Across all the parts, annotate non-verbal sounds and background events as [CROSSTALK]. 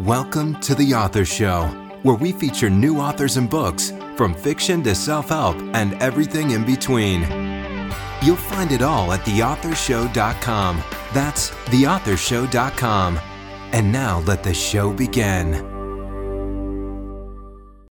Welcome to The Author Show, where we feature new authors and books, from fiction to self help and everything in between. You'll find it all at theauthorshow.com. That's theauthorshow.com. And now let the show begin.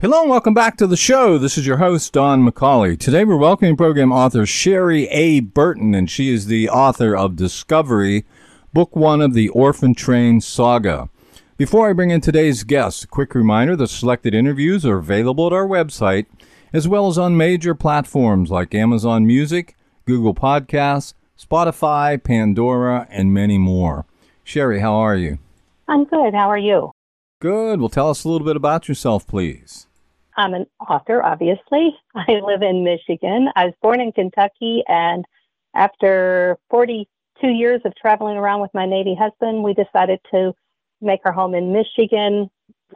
Hello and welcome back to the show. This is your host, Don McCauley. Today we're welcoming program author Sherry A. Burton, and she is the author of Discovery, book one of the Orphan Train saga. Before I bring in today's guest, a quick reminder the selected interviews are available at our website, as well as on major platforms like Amazon Music, Google Podcasts, Spotify, Pandora, and many more. Sherry, how are you? I'm good. How are you? Good. Well, tell us a little bit about yourself, please. I'm an author, obviously. [LAUGHS] I live in Michigan. I was born in Kentucky, and after 42 years of traveling around with my Navy husband, we decided to make our home in Michigan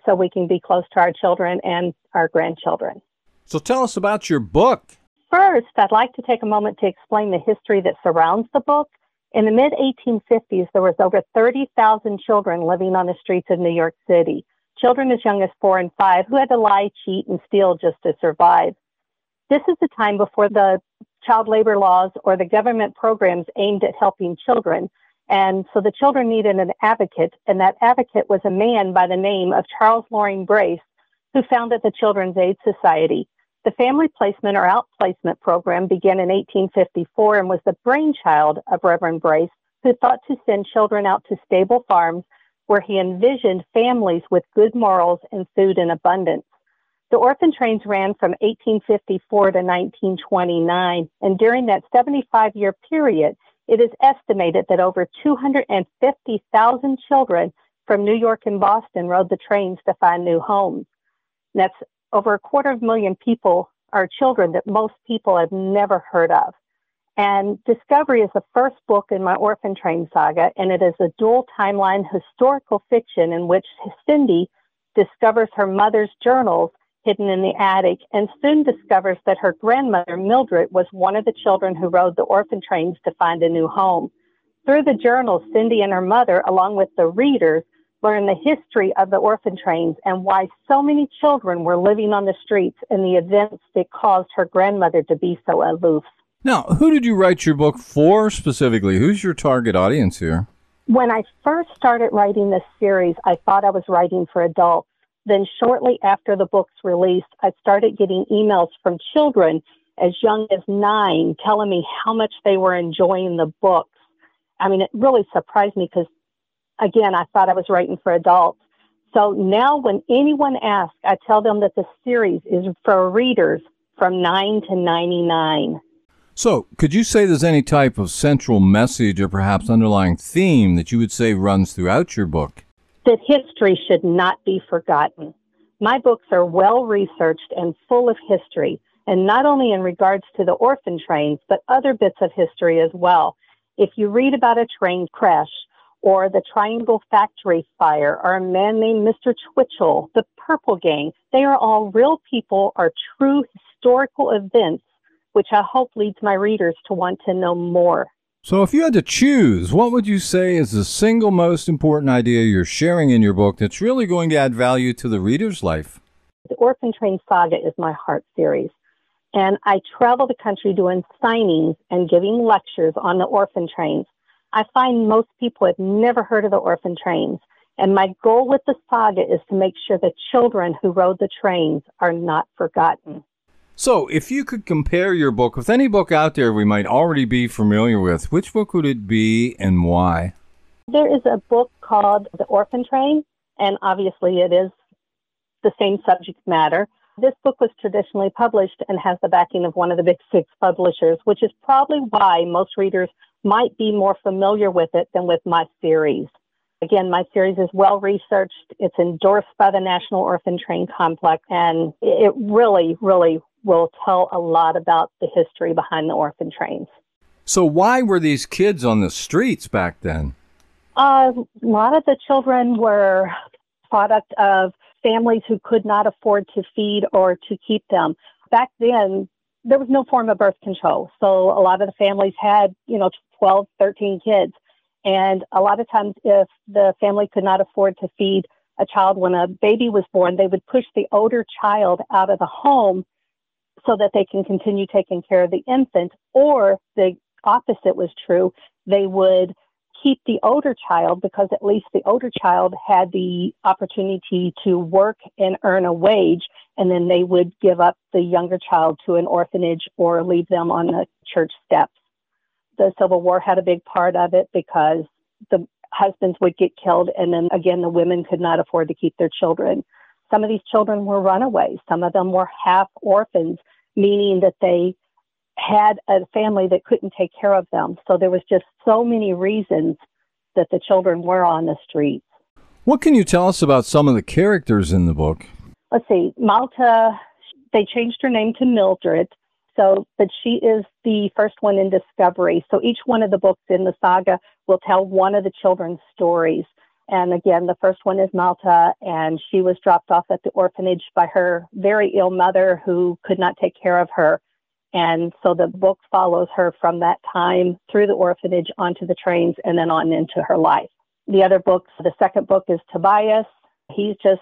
so we can be close to our children and our grandchildren. So tell us about your book. First, I'd like to take a moment to explain the history that surrounds the book. In the mid 1850s, there was over 30,000 children living on the streets of New York City. Children as young as four and five who had to lie, cheat, and steal just to survive. This is the time before the child labor laws or the government programs aimed at helping children. And so the children needed an advocate, and that advocate was a man by the name of Charles Loring Brace, who founded the Children's Aid Society. The family placement or outplacement program began in 1854 and was the brainchild of Reverend Brace, who thought to send children out to stable farms where he envisioned families with good morals and food in abundance. The orphan trains ran from 1854 to 1929, and during that 75 year period, it is estimated that over 250,000 children from New York and Boston rode the trains to find new homes. And that's over a quarter of a million people are children that most people have never heard of. And Discovery is the first book in my Orphan Train saga, and it is a dual timeline historical fiction in which Cindy discovers her mother's journals hidden in the attic and soon discovers that her grandmother, Mildred, was one of the children who rode the orphan trains to find a new home. Through the journals, Cindy and her mother, along with the readers, learn the history of the orphan trains and why so many children were living on the streets and the events that caused her grandmother to be so aloof. Now, who did you write your book for specifically? Who's your target audience here? When I first started writing this series, I thought I was writing for adults. Then, shortly after the book's release, I started getting emails from children as young as nine telling me how much they were enjoying the books. I mean, it really surprised me because, again, I thought I was writing for adults. So now, when anyone asks, I tell them that the series is for readers from 9 to 99. So, could you say there's any type of central message or perhaps underlying theme that you would say runs throughout your book? That history should not be forgotten. My books are well researched and full of history, and not only in regards to the orphan trains, but other bits of history as well. If you read about a train crash, or the Triangle Factory fire, or a man named Mr. Twitchell, the Purple Gang, they are all real people, are true historical events, which I hope leads my readers to want to know more. So, if you had to choose, what would you say is the single most important idea you're sharing in your book that's really going to add value to the reader's life? The Orphan Train Saga is my heart series. And I travel the country doing signings and giving lectures on the orphan trains. I find most people have never heard of the orphan trains. And my goal with the saga is to make sure the children who rode the trains are not forgotten. So, if you could compare your book with any book out there we might already be familiar with, which book would it be and why? There is a book called The Orphan Train, and obviously it is the same subject matter. This book was traditionally published and has the backing of one of the big six publishers, which is probably why most readers might be more familiar with it than with my series. Again, my series is well researched. It's endorsed by the National Orphan Train Complex, and it really, really will tell a lot about the history behind the orphan trains. So, why were these kids on the streets back then? Uh, a lot of the children were product of families who could not afford to feed or to keep them. Back then, there was no form of birth control. So a lot of the families had, you know, 12, 13 kids. And a lot of times, if the family could not afford to feed a child, when a baby was born, they would push the older child out of the home so that they can continue taking care of the infant, or the opposite was true. They would keep the older child because at least the older child had the opportunity to work and earn a wage, and then they would give up the younger child to an orphanage or leave them on the church steps. The Civil War had a big part of it because the husbands would get killed, and then again, the women could not afford to keep their children. Some of these children were runaways, some of them were half orphans, meaning that they had a family that couldn't take care of them. So there was just so many reasons that the children were on the streets. What can you tell us about some of the characters in the book? Let's see. Malta, they changed her name to Mildred. So, but she is the first one in Discovery. So each one of the books in the saga will tell one of the children's stories. And again, the first one is Malta, and she was dropped off at the orphanage by her very ill mother who could not take care of her. And so the book follows her from that time through the orphanage onto the trains and then on into her life. The other book, the second book is Tobias. He's just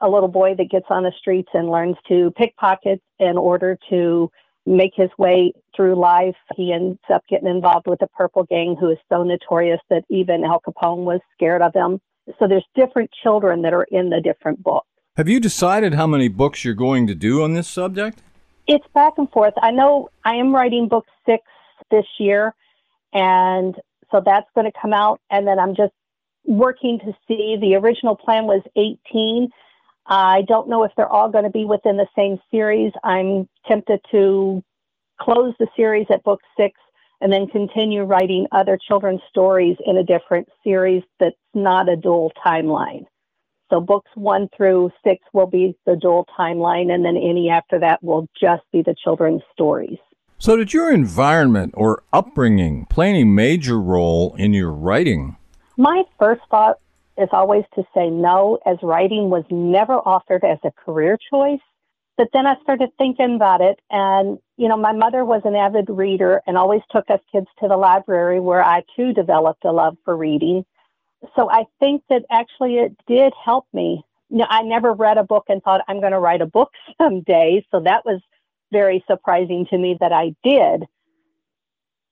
a little boy that gets on the streets and learns to pickpocket in order to make his way through life. He ends up getting involved with the Purple Gang, who is so notorious that even Al Capone was scared of him. So there's different children that are in the different books. Have you decided how many books you're going to do on this subject? It's back and forth. I know I am writing book six this year, and so that's going to come out. And then I'm just working to see. The original plan was 18. I don't know if they're all going to be within the same series. I'm tempted to close the series at book six and then continue writing other children's stories in a different series that's not a dual timeline. So books one through six will be the dual timeline, and then any after that will just be the children's stories. So, did your environment or upbringing play any major role in your writing? My first thought is always to say no, as writing was never offered as a career choice. But then I started thinking about it, and you know, my mother was an avid reader and always took us kids to the library where I too developed a love for reading so I think that actually it did help me. You know, I never read a book and thought I'm going to write a book [LAUGHS] someday. So that was very surprising to me that I did.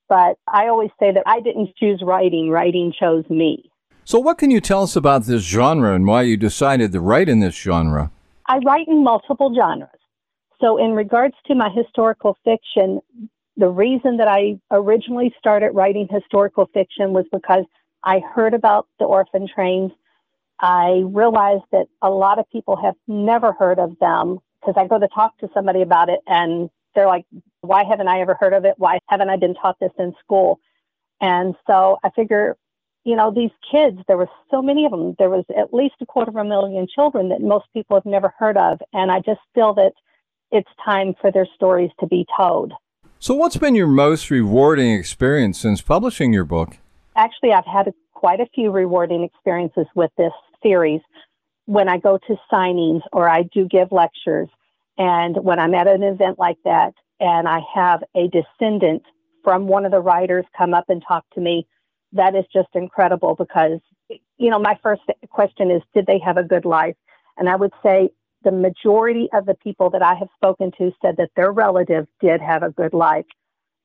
But I always say that I didn't choose writing, writing chose me. So, what can you tell us about this genre and why you decided to write in this genre? I write in multiple genres. So, in regards to my historical fiction, the reason that I originally started writing historical fiction was because I heard about the orphan trains. I realized that a lot of people have never heard of them because I go to talk to somebody about it and they're like, why haven't I ever heard of it? Why haven't I been taught this in school? And so I figure, you know, these kids, there was so many of them. There was at least a quarter of a million children that most people have never heard of. And I just feel that it's time for their stories to be told. So, what's been your most rewarding experience since publishing your book? actually, I've had quite a few rewarding experiences with this series when I go to signings or I do give lectures. And when I'm at an event like that and I have a descendant from one of the riders come up and talk to me, that is just incredible because, you know, my first question is, did they have a good life? And I would say the majority of the people that I have spoken to said that their relative did have a good life.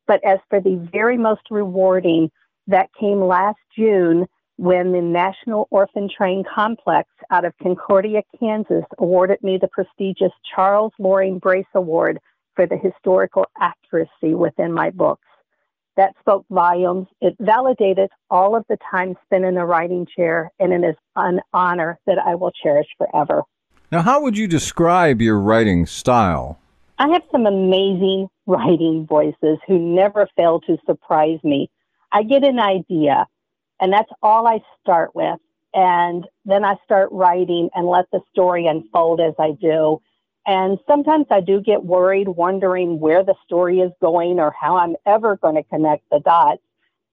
But as for the very most rewarding, that came last June when the National Orphan Train Complex out of Concordia, Kansas awarded me the prestigious Charles Loring Brace Award for the historical accuracy within my books. That spoke volumes. It validated all of the time spent in the writing chair, and it is an honor that I will cherish forever. Now, how would you describe your writing style? I have some amazing writing voices who never fail to surprise me. I get an idea, and that's all I start with. And then I start writing and let the story unfold as I do. And sometimes I do get worried, wondering where the story is going or how I'm ever going to connect the dots.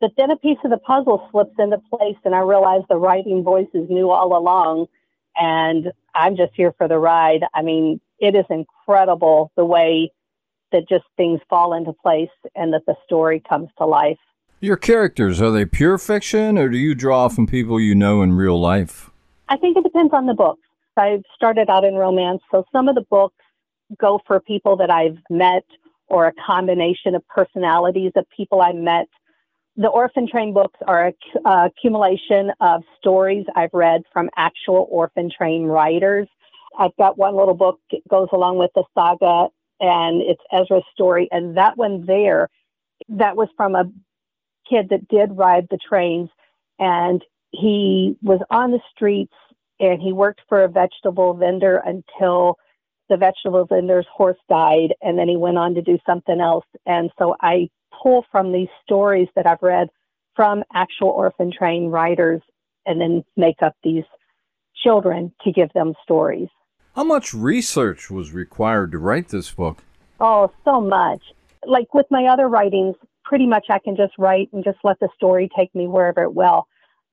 But then a piece of the puzzle slips into place, and I realize the writing voices knew all along. And I'm just here for the ride. I mean, it is incredible the way that just things fall into place and that the story comes to life. Your characters, are they pure fiction or do you draw from people you know in real life? I think it depends on the books. I've started out in romance, so some of the books go for people that I've met or a combination of personalities of people I met. The Orphan Train books are a uh, accumulation of stories I've read from actual Orphan Train riders. I've got one little book that goes along with the saga, and it's Ezra's story. And that one there, that was from a kid that did ride the trains, and he was on the streets and he worked for a vegetable vendor until the vegetable vendor's horse died and then he went on to do something else. And so i pull from these stories that i've read from actual orphan train riders and then make up these children to give them stories. How much research was required to write this book? Oh so much. Like with my other writings pretty much i can just write and just let the story take me wherever it will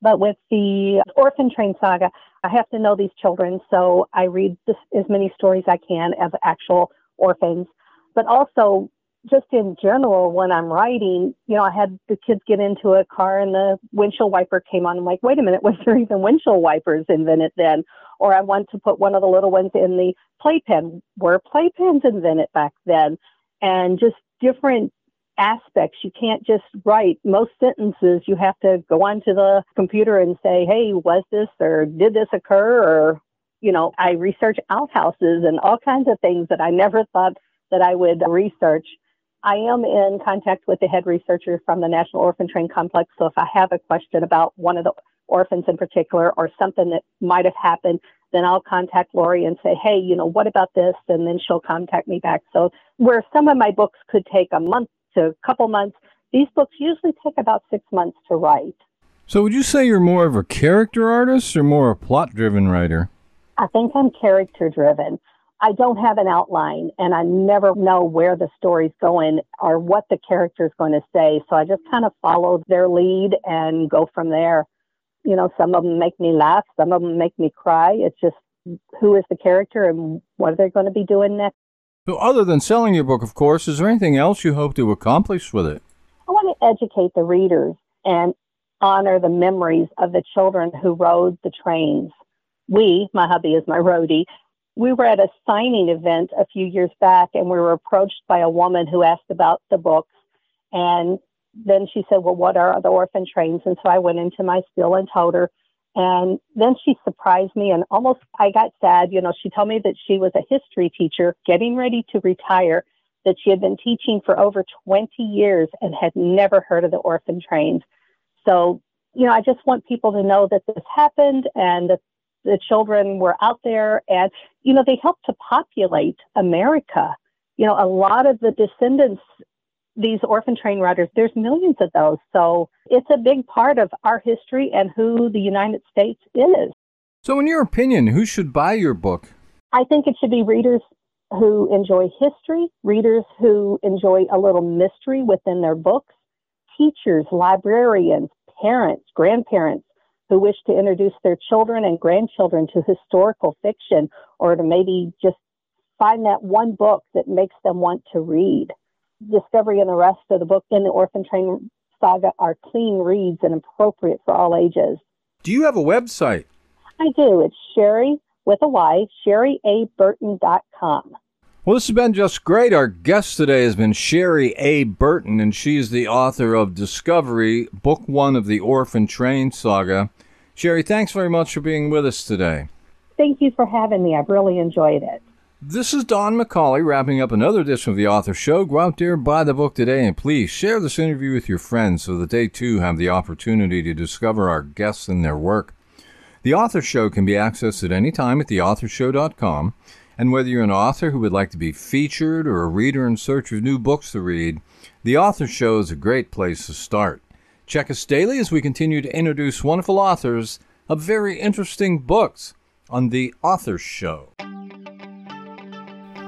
but with the orphan train saga, I have to know these children, so I read this, as many stories I can of actual orphans. But also, just in general, when I'm writing, you know, I had the kids get into a car and the windshield wiper came on. I'm like, wait a minute, [LAUGHS] was there even windshield wipers invented then? Or I want to put one of the little ones in the playpen. Were playpens invented back then? And just different aspects. You can't just write most sentences. You have to go onto the computer and say, hey, was this or did this occur? Or, you know, I research outhouses and all kinds of things that I never thought that I would research. I am in contact with the head researcher from the National Orphan Train Complex. So if I have a question about one of the orphans in particular or something that might have happened, then I'll contact Lori and say, hey, you know, what about this? And then she'll contact me back. So where some of my books could take a month to a couple months. These books usually take about six months to write. So, would you say you're more of a character artist or more a plot driven writer? I think I'm character driven. I don't have an outline and I never know where the story's going or what the character's going to say. So I just kind of follow their lead and go from there. You know, some of them make me laugh, some of them make me cry. It's just who is the character and what are they going to be doing next. So, other than selling your book, of course, is there anything else you hope to accomplish with it? I want to educate the readers and honor the memories of the children who rode the trains. We, my hubby is my roadie, we were at a signing event a few years back and we were approached by a woman who asked about the books. And then she said, Well, what are the orphan trains? And so I went into my spiel and told her. And then she surprised me and almost I got sad. You know, she told me that she was a history teacher getting ready to retire, that she had been teaching for over 20 years and had never heard of the orphan trains. So, you know, I just want people to know that this happened and that the children were out there and, you know, they helped to populate America. You know, a lot of the descendants these orphan train riders, there's millions of those. So it's a big part of our history and who the United States is. So, in your opinion, who should buy your book? I think it should be readers who enjoy history, readers who enjoy a little mystery within their books, teachers, librarians, parents, grandparents who wish to introduce their children and grandchildren to historical fiction or to maybe just find that one book that makes them want to read. Discovery and the rest of the book in the Orphan Train saga are clean reads and appropriate for all ages. Do you have a website? I do. It's Sherry with a Y, SherryABurton.com. Well, this has been just great. Our guest today has been Sherry A. Burton, and she is the author of Discovery, Book One of the Orphan Train Saga. Sherry, thanks very much for being with us today. Thank you for having me. I've really enjoyed it. This is Don McCauley wrapping up another edition of the Author Show. Go out there, buy the book today, and please share this interview with your friends so that they too have the opportunity to discover our guests and their work. The Author Show can be accessed at any time at theauthorshow.com. And whether you're an author who would like to be featured or a reader in search of new books to read, The Author Show is a great place to start. Check us daily as we continue to introduce wonderful authors of very interesting books on The Author Show.